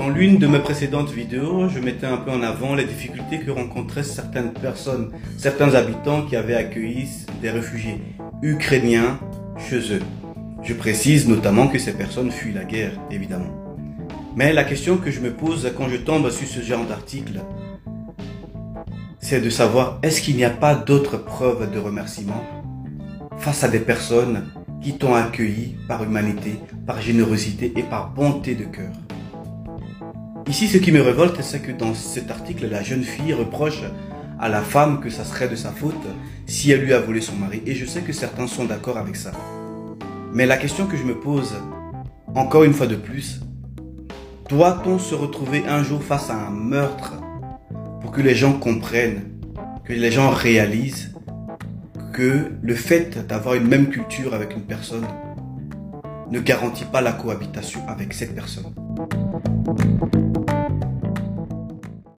Dans l'une de mes précédentes vidéos, je mettais un peu en avant les difficultés que rencontraient certaines personnes, certains habitants qui avaient accueilli des réfugiés ukrainiens chez eux. Je précise notamment que ces personnes fuient la guerre, évidemment. Mais la question que je me pose quand je tombe sur ce genre d'article, c'est de savoir est-ce qu'il n'y a pas d'autres preuves de remerciement face à des personnes qui t'ont accueilli par humanité, par générosité et par bonté de cœur? Ici, ce qui me révolte, c'est que dans cet article, la jeune fille reproche à la femme que ça serait de sa faute si elle lui a volé son mari. Et je sais que certains sont d'accord avec ça. Mais la question que je me pose, encore une fois de plus, doit-on se retrouver un jour face à un meurtre pour que les gens comprennent, que les gens réalisent que le fait d'avoir une même culture avec une personne ne garantit pas la cohabitation avec cette personne?